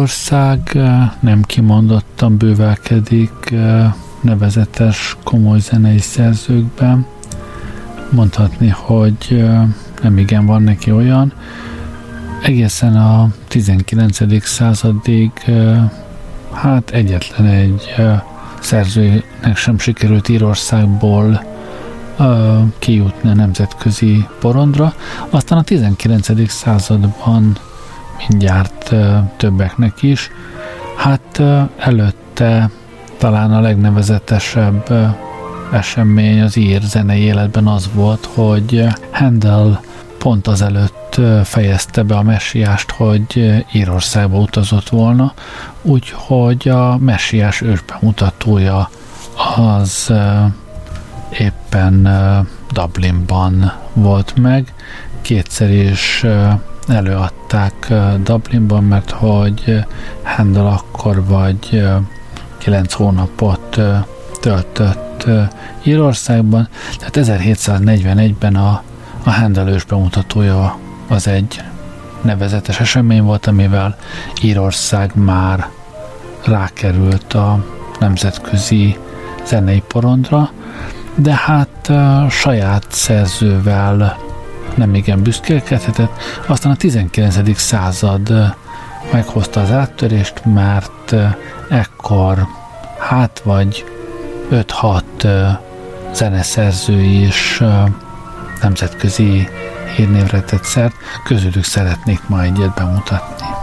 Írország nem kimondottan bővelkedik nevezetes komoly zenei szerzőkben. Mondhatni, hogy nem igen van neki olyan. Egészen a 19. századig hát egyetlen egy szerzőnek sem sikerült Írországból kijutni a nemzetközi porondra. Aztán a 19. században mindjárt többeknek is. Hát előtte talán a legnevezetesebb esemény az ír zenei életben az volt, hogy Handel pont azelőtt fejezte be a messiást, hogy Írországba utazott volna, úgyhogy a messiás ősbemutatója az éppen Dublinban volt meg, kétszer is előadták Dublinban, mert hogy Handel akkor vagy 9 hónapot töltött Írországban, tehát 1741-ben a, a Handel bemutatója az egy nevezetes esemény volt, amivel Írország már rákerült a nemzetközi zenei porondra, de hát saját szerzővel nem igen büszkélkedhetett. Aztán a 19. század meghozta az áttörést, mert ekkor hát vagy 5-6 zeneszerző is nemzetközi hírnévre tett szert, közülük szeretnék ma egyet bemutatni.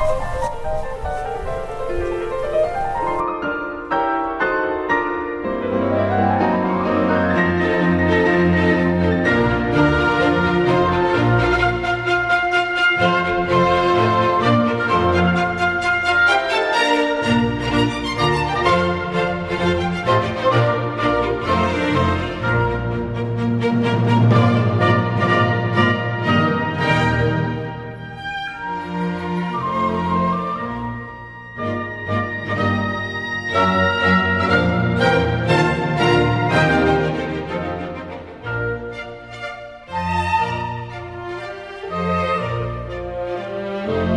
Szóval,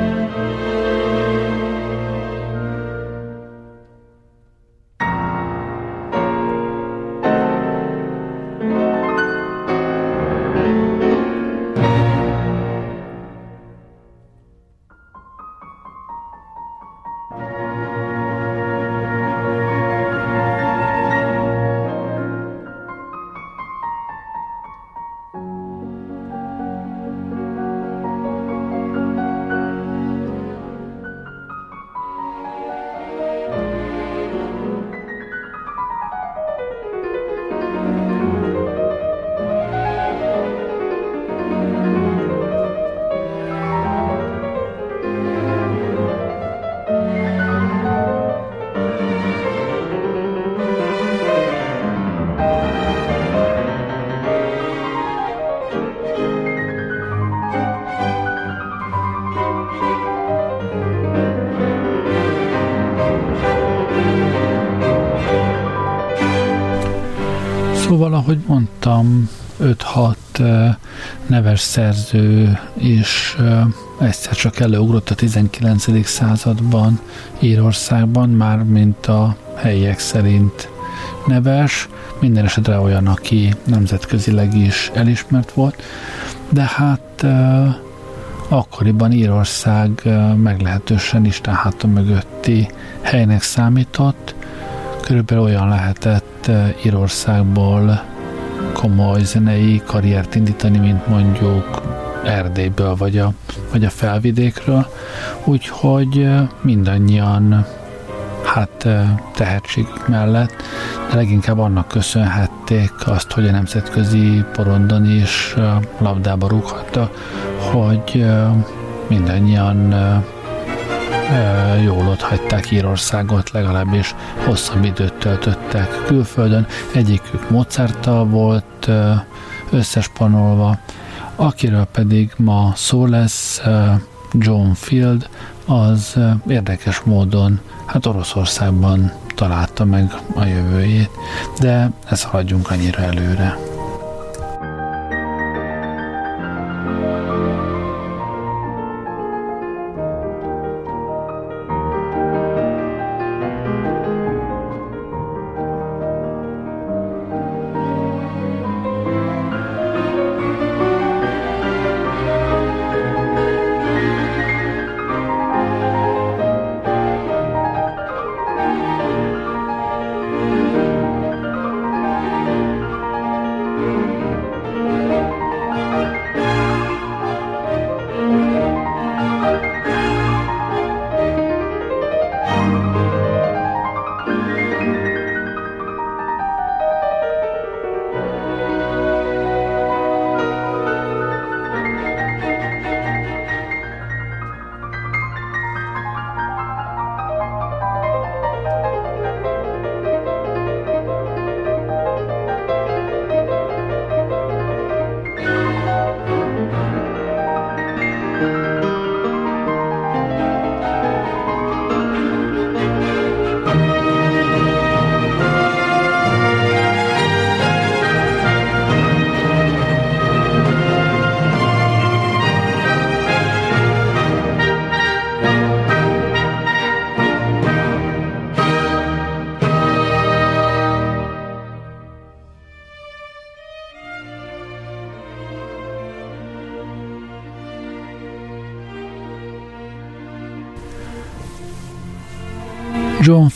ahogy mondtam, 5-6 neves szerző is egyszer csak előugrott a 19. században Írországban, már mint a helyiek szerint neves, minden esetre olyan, aki nemzetközileg is elismert volt, de hát akkoriban Írország meglehetősen Isten háta mögötti helynek számított, körülbelül olyan lehetett lehet Írországból komoly zenei karriert indítani, mint mondjuk Erdélyből vagy a, vagy a felvidékről, úgyhogy mindannyian hát tehetségük mellett, de leginkább annak köszönhették azt, hogy a nemzetközi porondon is labdába rúghatta, hogy mindannyian jól ott hagyták Írországot, legalábbis hosszabb időt töltöttek külföldön. Egyikük Mozarttal volt összespanolva, akiről pedig ma szó lesz John Field, az érdekes módon hát Oroszországban találta meg a jövőjét, de ezt hagyjunk annyira előre.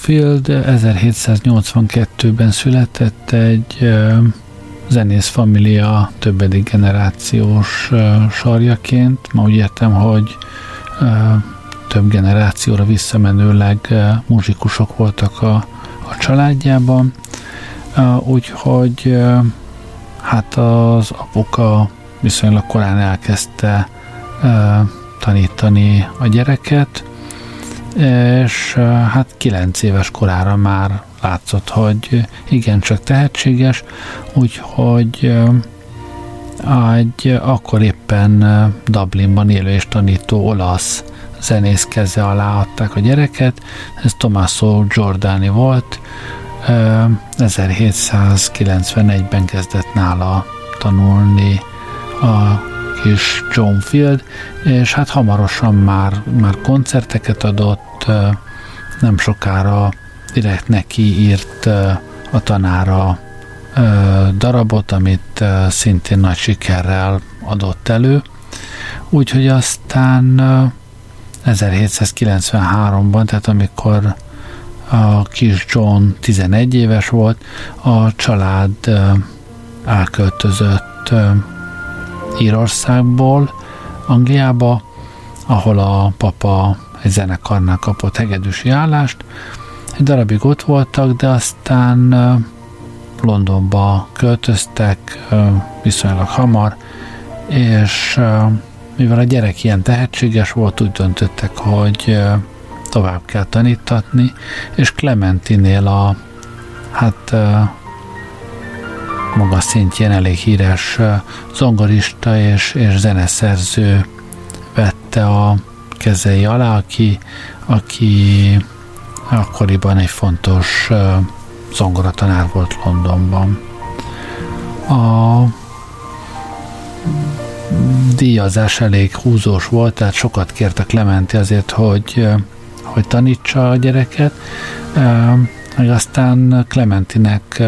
John Field 1782-ben született egy zenész família többedik generációs sarjaként. Ma úgy értem, hogy több generációra visszamenőleg muzsikusok voltak a, a családjában, úgyhogy hát az apuka viszonylag korán elkezdte tanítani a gyereket, és hát kilenc éves korára már látszott, hogy igencsak tehetséges, úgyhogy egy akkor éppen Dublinban élő és tanító olasz zenész keze alá adták a gyereket, ez Tommaso Giordani volt, 1791-ben kezdett nála tanulni a kis John Field, és hát hamarosan már, már koncerteket adott, nem sokára direkt neki írt a tanára darabot, amit szintén nagy sikerrel adott elő. Úgyhogy aztán 1793-ban, tehát amikor a kis John 11 éves volt, a család elköltözött Írországból Angliába, ahol a papa egy zenekarnál kapott hegedűsi állást. Egy darabig ott voltak, de aztán Londonba költöztek viszonylag hamar, és mivel a gyerek ilyen tehetséges volt, úgy döntöttek, hogy tovább kell tanítatni, és Clementinél a hát magas szintjén elég híres zongorista és, és zeneszerző vette a kezei alá, aki, aki akkoriban egy fontos zongoratanár volt Londonban. A díjazás elég húzós volt, tehát sokat kért a Clementi azért, hogy, hogy tanítsa a gyereket, meg aztán Clementinek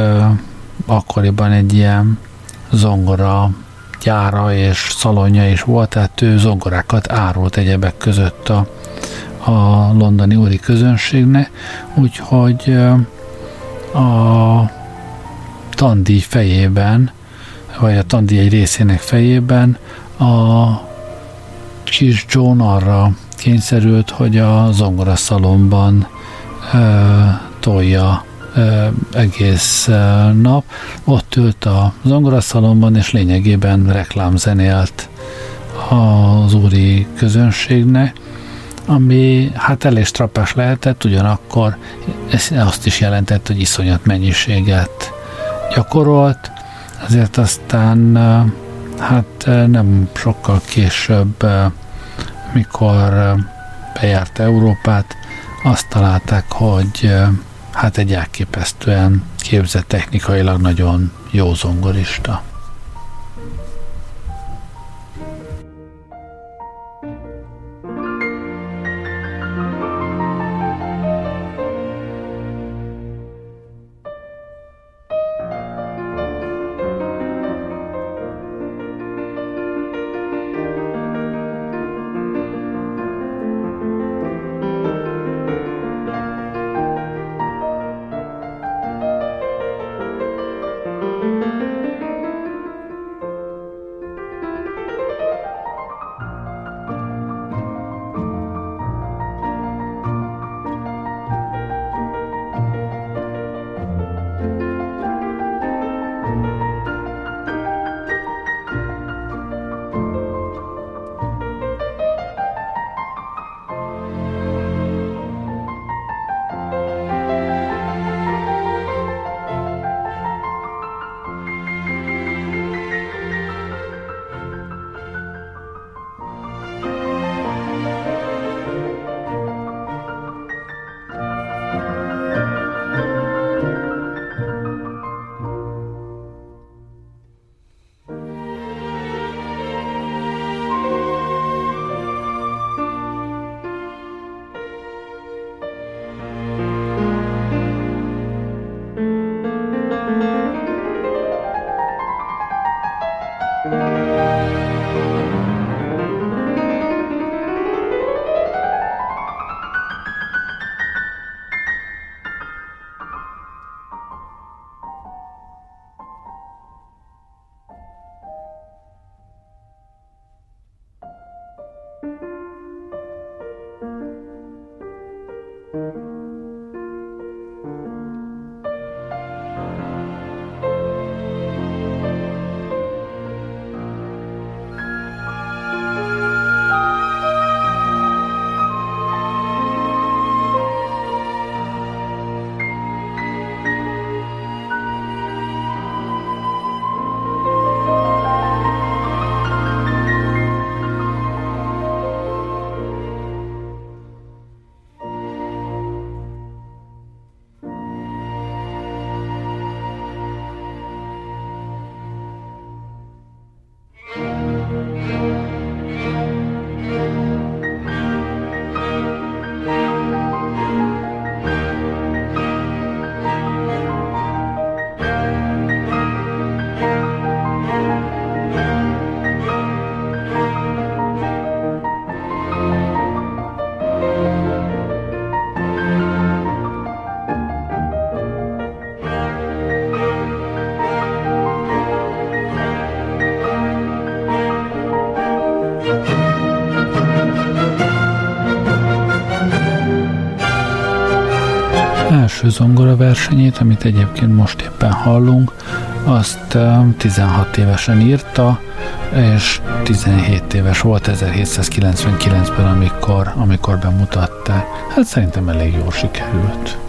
akkoriban egy ilyen zongora gyára és szalonja is volt, tehát ő zongorákat árult egyebek között a, a londoni úri közönségnek, úgyhogy a tandíj fejében, vagy a tandíj egy részének fejében a kis John arra kényszerült, hogy a zongoraszalomban tolja egész nap. Ott ült a zongoraszalomban, és lényegében reklámzenélt az úri közönségnek, ami hát elég strapás lehetett, ugyanakkor ez azt is jelentett, hogy iszonyat mennyiséget gyakorolt, ezért aztán hát nem sokkal később, mikor bejárt Európát, azt találták, hogy hát egy elképesztően képzett technikailag nagyon jó zongorista. Első zongora versenyét, amit egyébként most éppen hallunk, azt 16 évesen írta, és 17 éves volt 1799-ben, amikor, amikor bemutatta. Hát szerintem elég jól sikerült.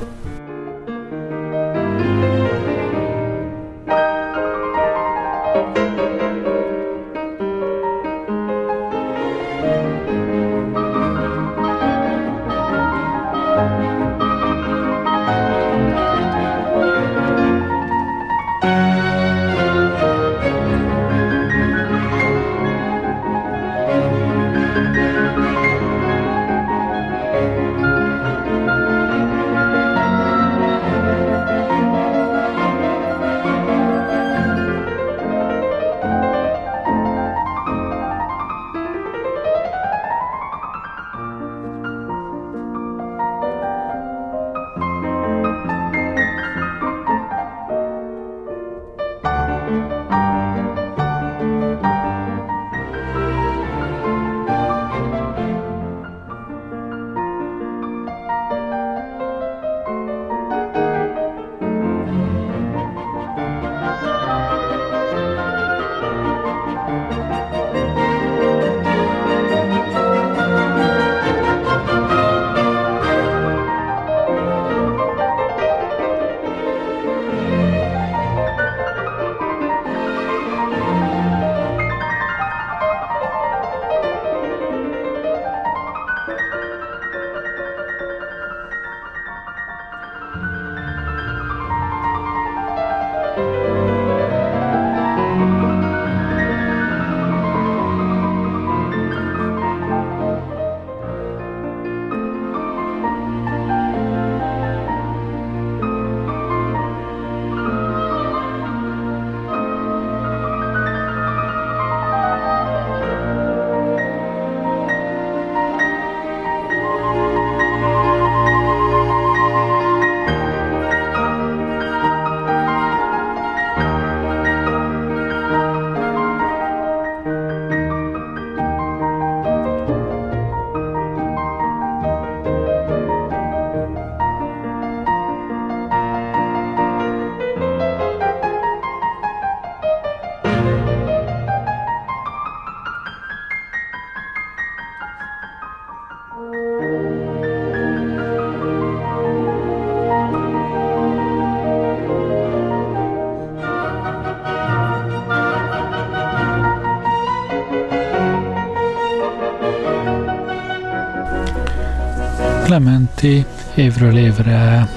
Évről évre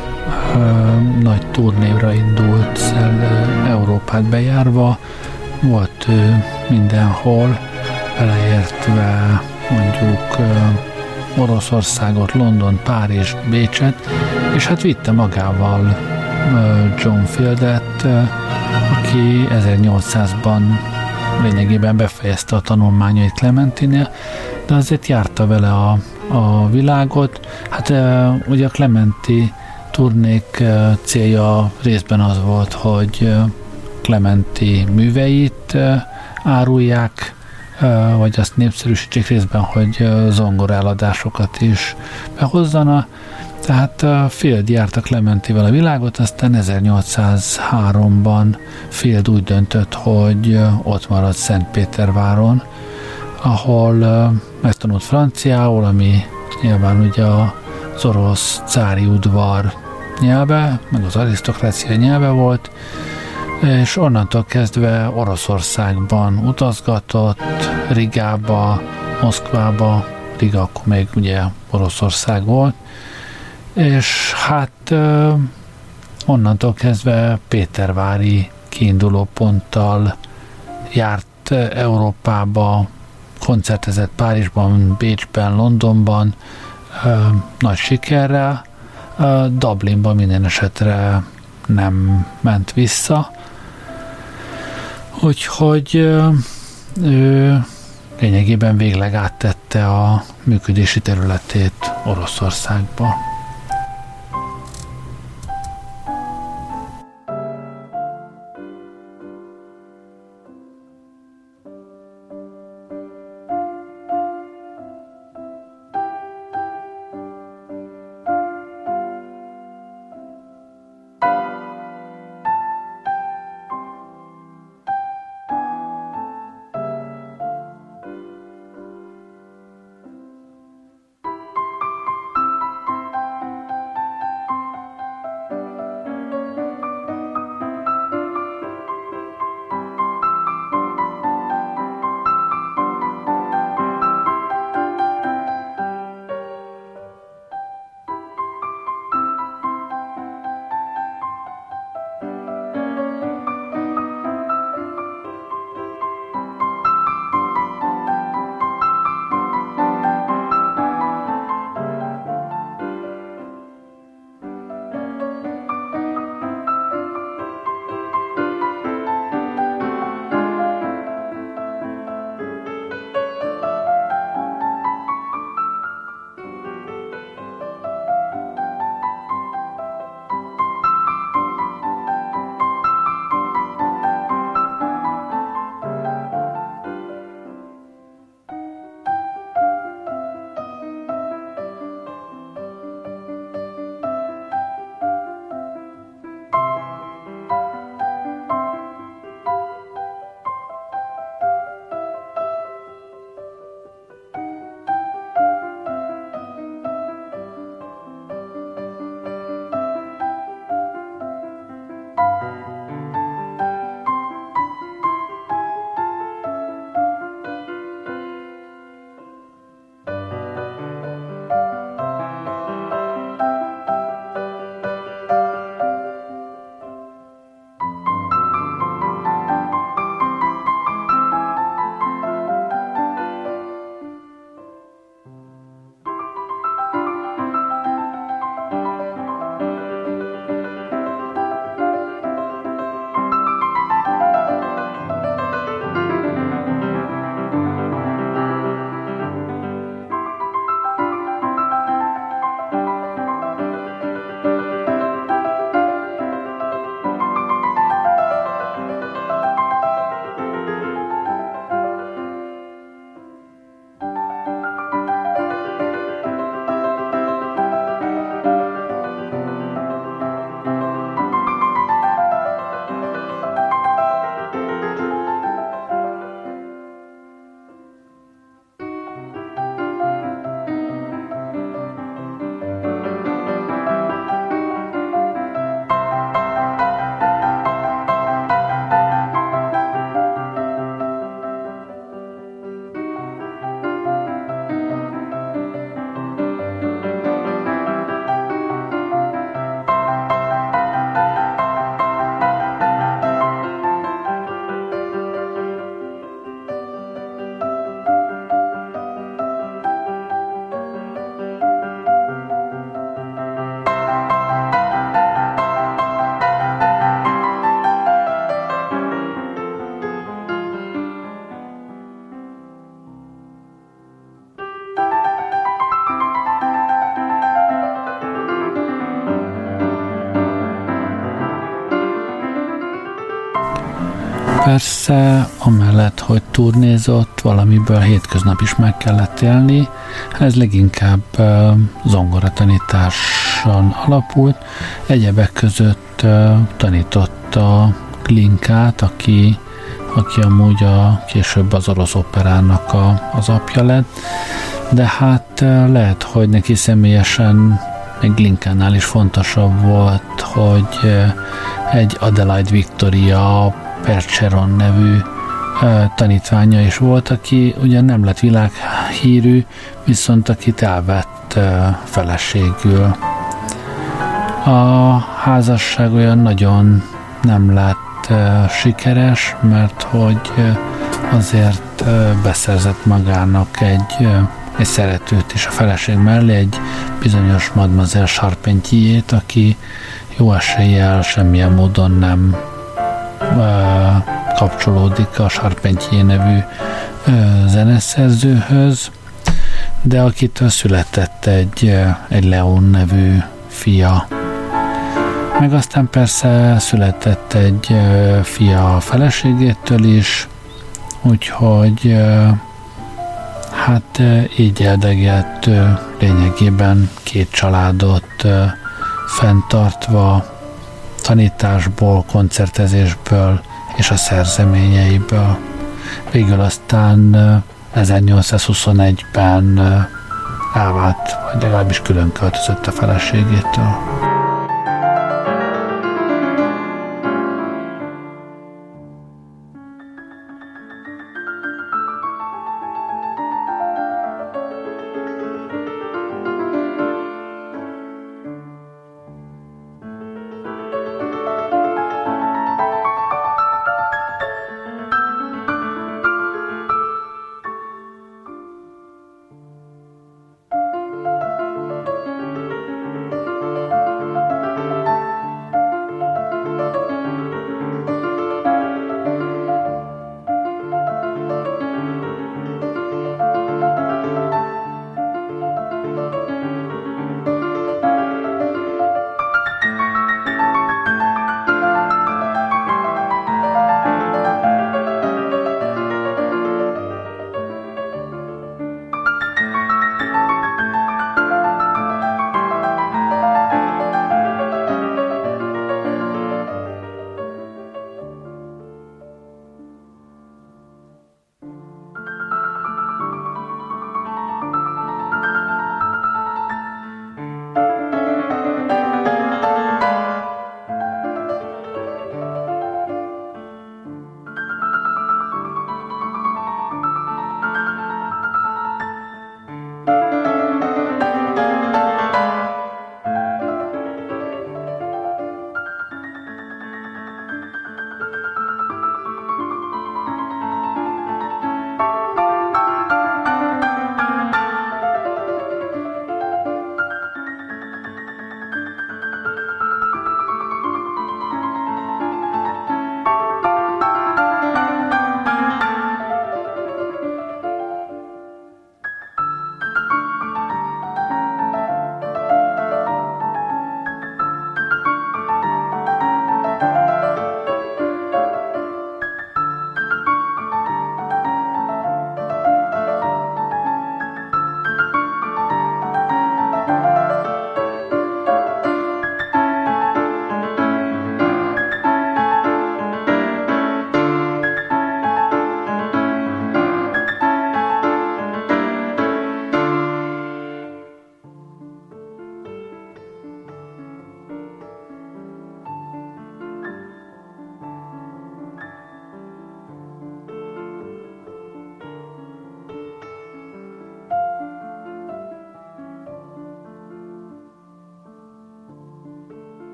ö, nagy turnévra indult szel Európát bejárva, volt ö, mindenhol, beleértve mondjuk ö, Oroszországot, London, Párizs, Bécset, és hát vitte magával John Fieldet, aki 1800-ban lényegében befejezte a tanulmányait Clementinél, de azért járta vele a, a világot. Hát ugye a Clementi turnék célja részben az volt, hogy Clementi műveit árulják, vagy azt népszerűsítsék részben, hogy zongoráladásokat is behozzana. Tehát Field járt a Clementivel a világot, aztán 1803-ban Field úgy döntött, hogy ott marad Szentpéterváron, ahol megtanult franciául, ami nyilván ugye az orosz cári udvar nyelve, meg az arisztokrácia nyelve volt, és onnantól kezdve Oroszországban utazgatott, Rigába, Moszkvába, Riga akkor még ugye Oroszország volt, és hát onnantól kezdve Pétervári kiinduló ponttal járt Európába, koncertezett Párizsban, Bécsben, Londonban, nagy sikerrel, Dublinban minden esetre nem ment vissza, úgyhogy ő lényegében végleg áttette a működési területét Oroszországba. Persze, amellett, hogy turnézott, valamiből hétköznap is meg kellett élni, ez leginkább zongoratanításon alapult. Egyebek között tanította Klinkát, aki, aki amúgy a, később az orosz operának a, az apja lett, de hát lehet, hogy neki személyesen még Linkánál is fontosabb volt, hogy egy Adelaide Victoria Percheron nevű tanítványa is volt, aki ugyan nem lett világhírű, viszont akit elvett feleségül. A házasság olyan nagyon nem lett sikeres, mert hogy azért beszerzett magának egy, egy szeretőt is a feleség mellé, egy bizonyos Mademoiselle Charpentier-t, aki jó eséllyel semmilyen módon nem kapcsolódik a Charpentier nevű zeneszerzőhöz, de akitől született egy, egy Leon nevű fia. Meg aztán persze született egy fia a feleségétől is, úgyhogy hát így eldegett lényegében két családot fenntartva tanításból, koncertezésből és a szerzeményeiből. Végül aztán 1821-ben elvált, vagy legalábbis külön költözött a feleségétől.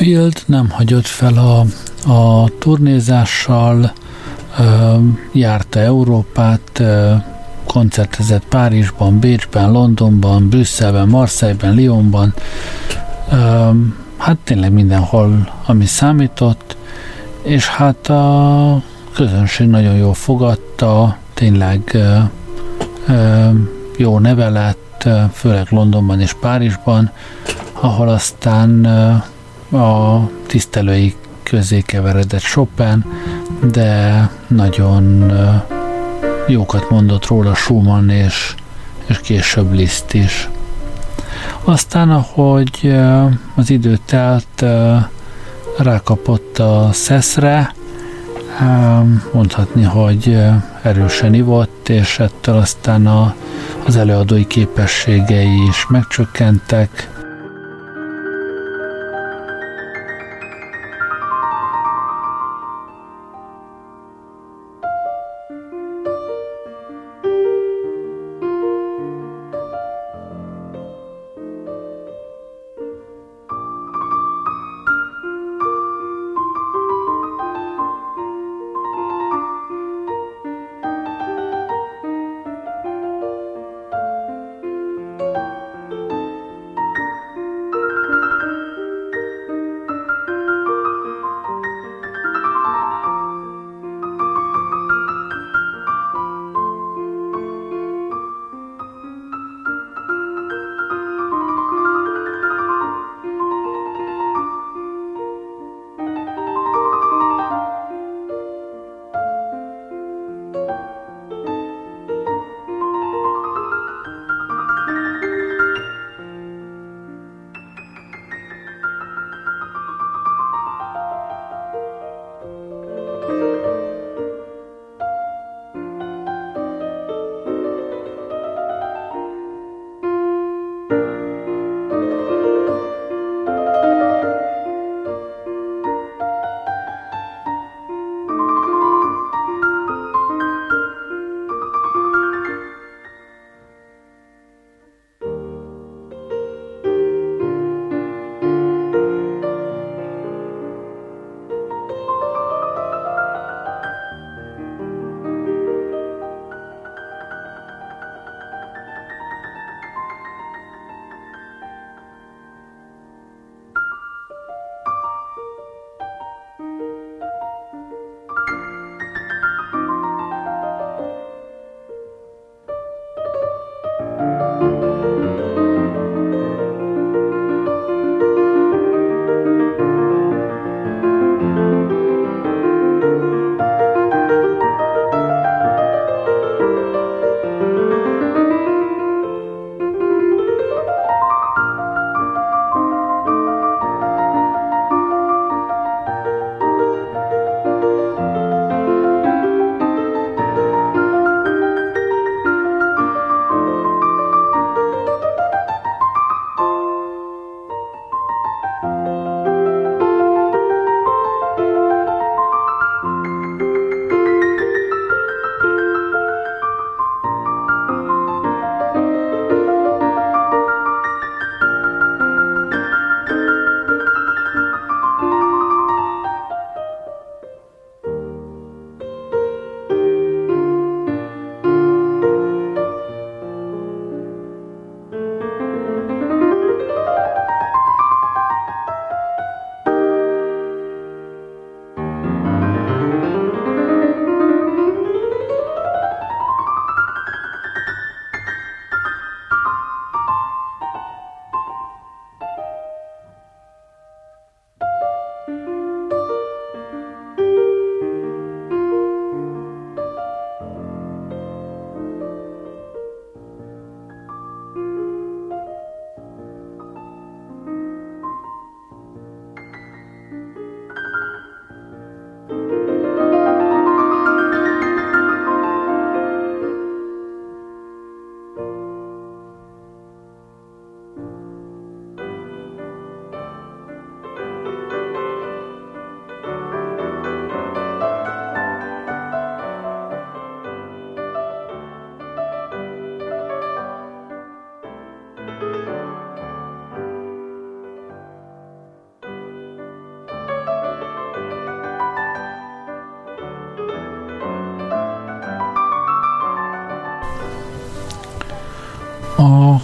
Field nem hagyott fel a, a turnézással, járta Európát, koncertezett Párizsban, Bécsben, Londonban, Brüsszelben, Marseille-ben, Lyonban, hát tényleg mindenhol, ami számított, és hát a közönség nagyon jól fogadta, tényleg jó nevelett, főleg Londonban és Párizsban, ahol aztán a tisztelői közé keveredett Chopin, de nagyon jókat mondott róla Schumann és, és később Liszt is. Aztán, ahogy az idő telt, rákapott a szeszre, mondhatni, hogy erősen ivott, és ettől aztán a, az előadói képességei is megcsökkentek,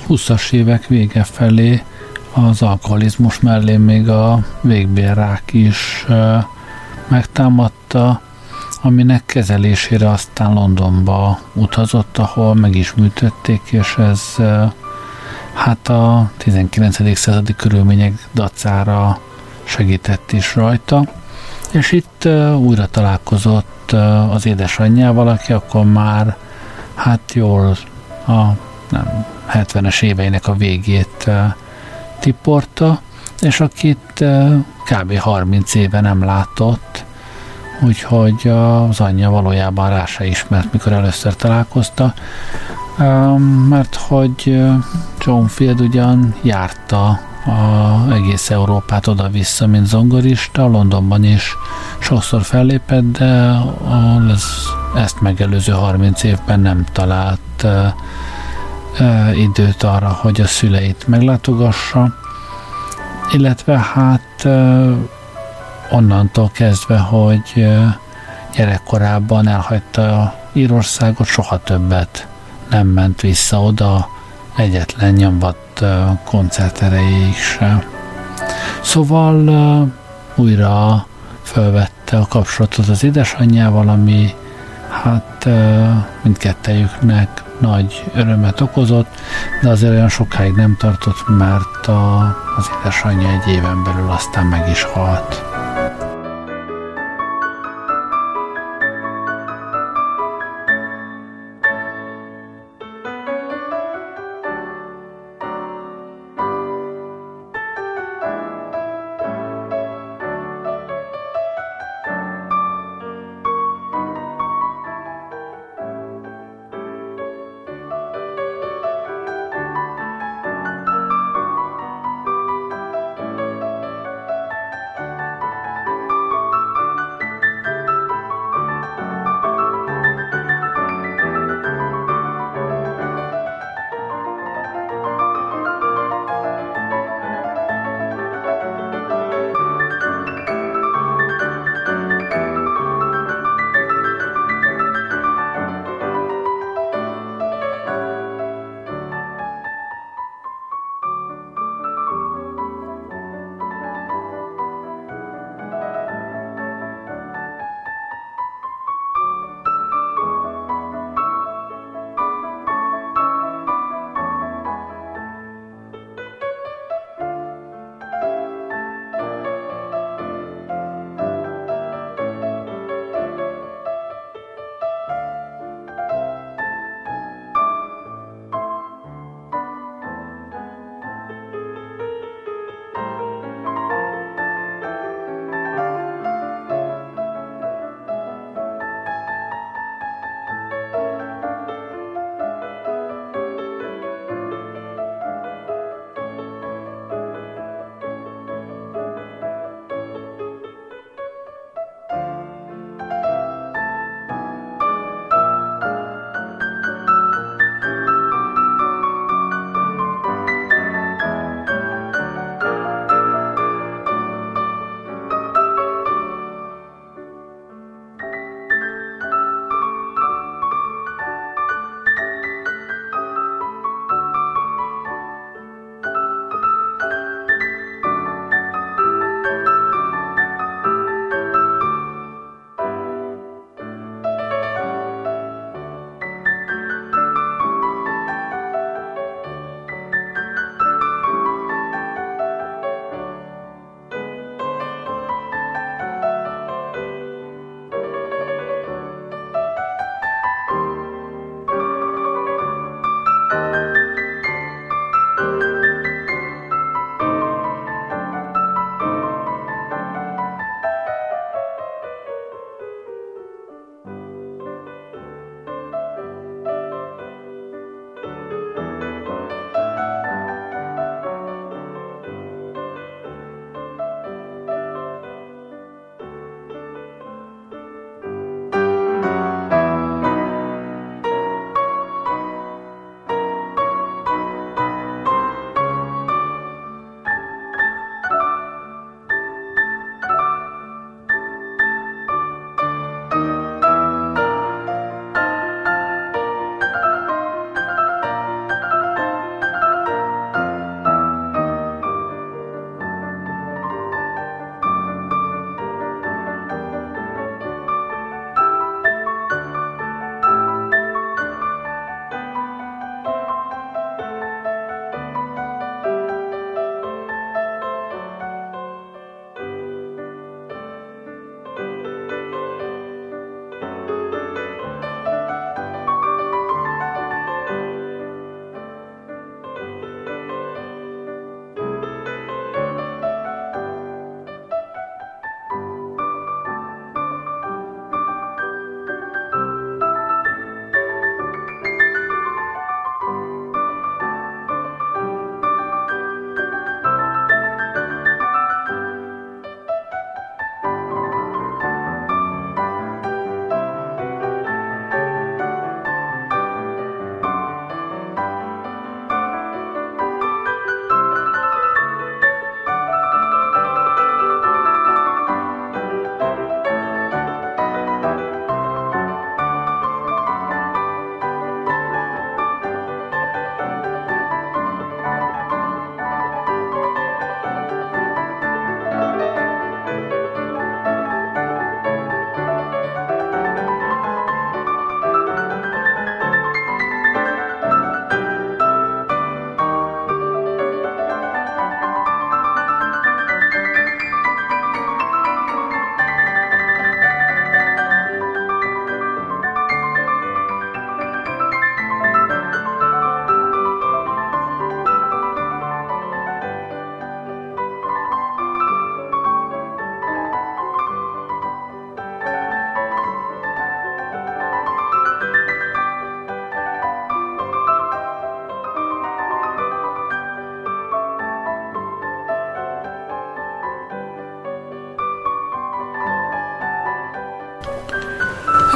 20-as évek vége felé az alkoholizmus mellé még a végbélrák is megtámadta, aminek kezelésére aztán Londonba utazott, ahol meg is műtötték, és ez hát a 19. századi körülmények dacára segített is rajta. És itt újra találkozott az édesanyjával, aki akkor már hát jól a nem, 70-es éveinek a végét tiporta, és akit kb. 30 éve nem látott, úgyhogy az anyja valójában rá se ismert, mikor először találkozta, mert hogy John Field ugyan járta a egész Európát oda-vissza, mint zongorista, Londonban is sokszor fellépett, de az ezt megelőző 30 évben nem talált időt arra, hogy a szüleit meglátogassa, illetve hát onnantól kezdve, hogy gyerekkorában elhagyta Írországot, soha többet nem ment vissza oda, egyetlen nyomvat koncert erejéig. Szóval újra felvette a kapcsolatot az édesanyjával, ami hát mindkettejüknek nagy örömet okozott, de azért olyan sokáig nem tartott, mert a, az édesanyja egy éven belül aztán meg is halt.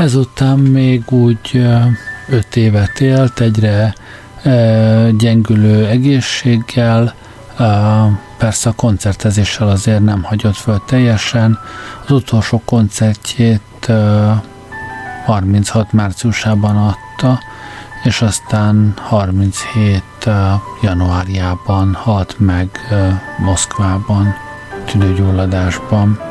Ezután még úgy öt évet élt, egyre gyengülő egészséggel, persze a koncertezéssel azért nem hagyott föl teljesen. Az utolsó koncertjét 36 márciusában adta, és aztán 37 januárjában halt meg Moszkvában tüdőgyulladásban.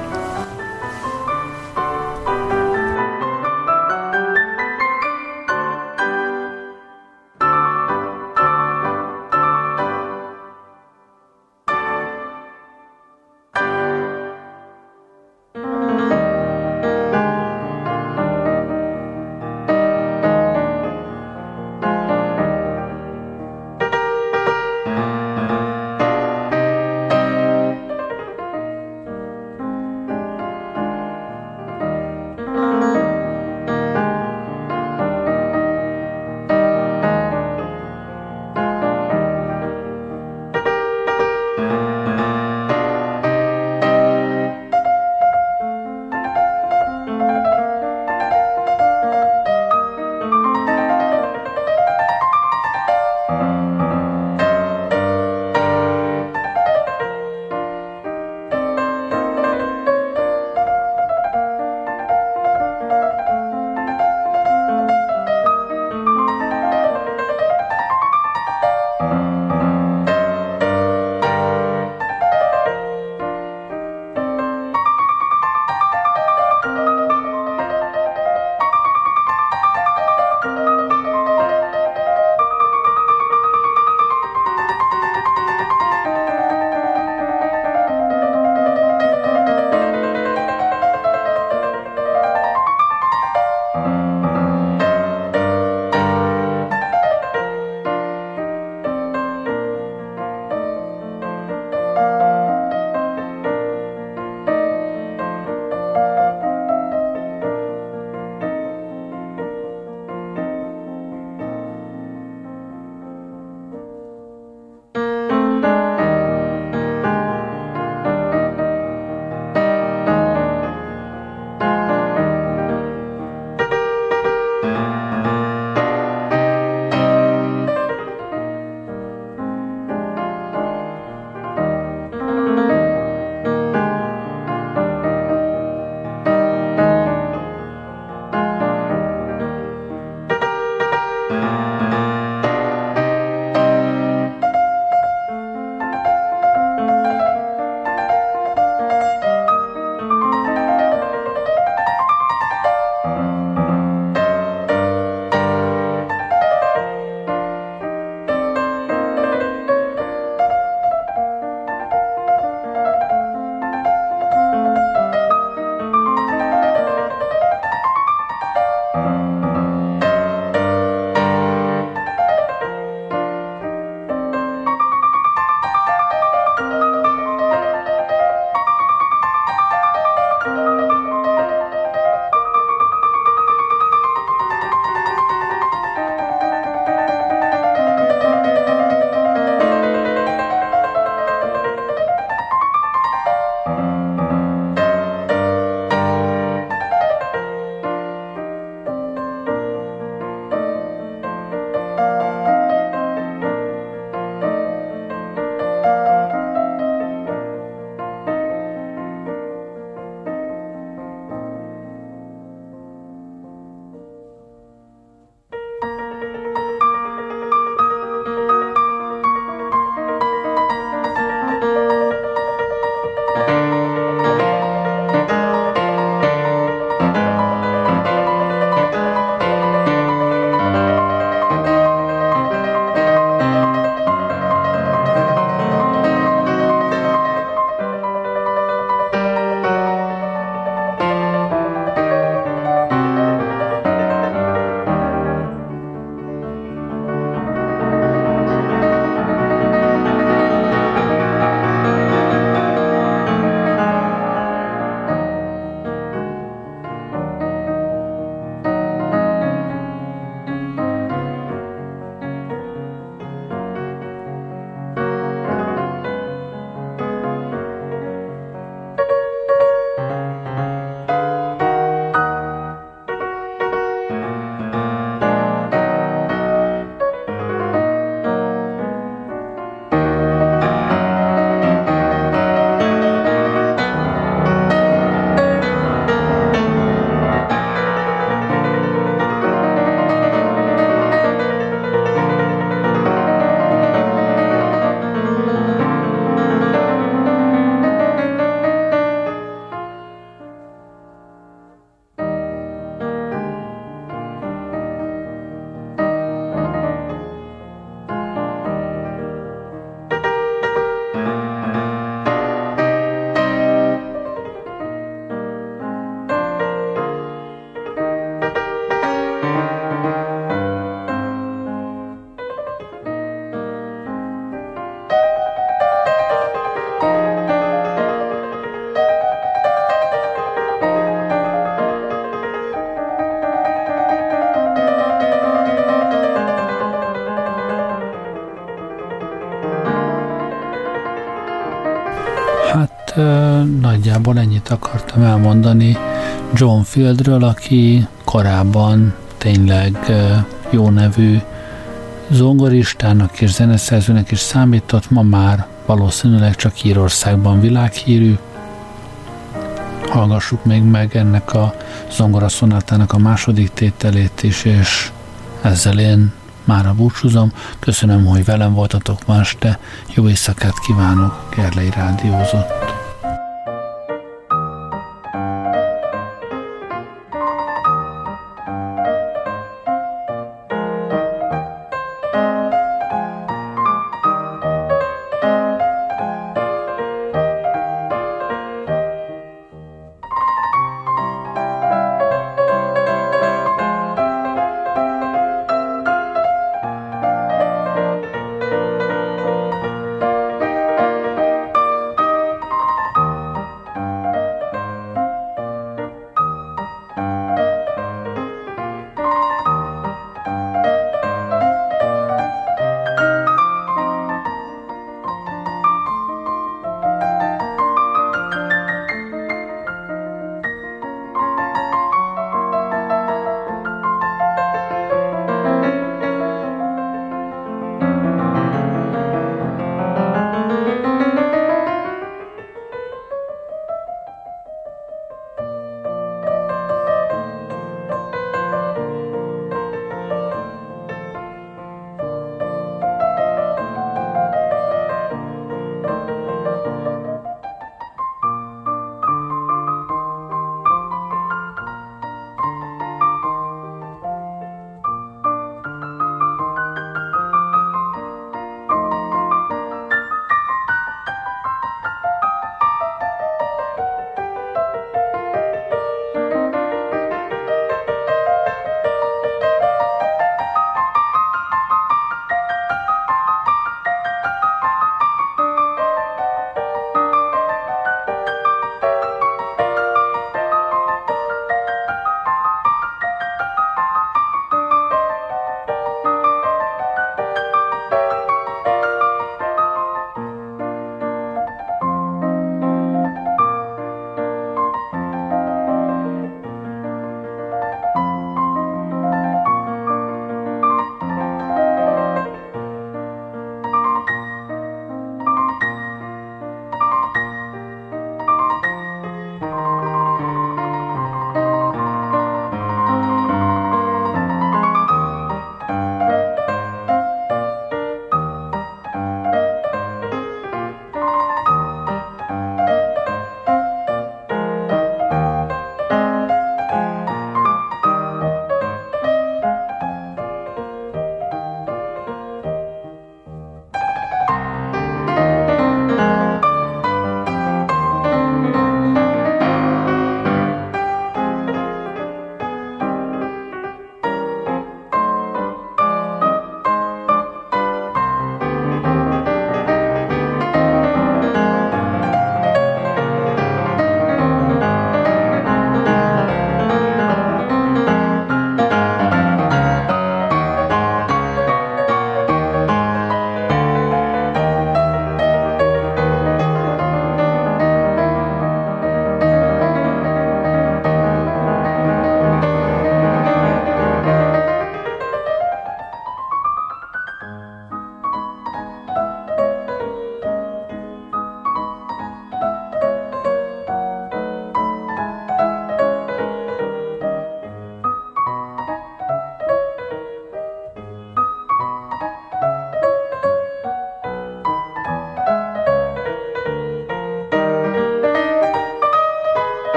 Nagyjából ennyit akartam elmondani John Fieldről, aki korábban tényleg jó nevű zongoristának és zeneszerzőnek is számított, ma már valószínűleg csak Írországban világhírű. Hallgassuk még meg ennek a zongoraszonátának a második tételét is, és ezzel én már a búcsúzom. Köszönöm, hogy velem voltatok ma este. Jó éjszakát kívánok, Gerlei Rádiózott.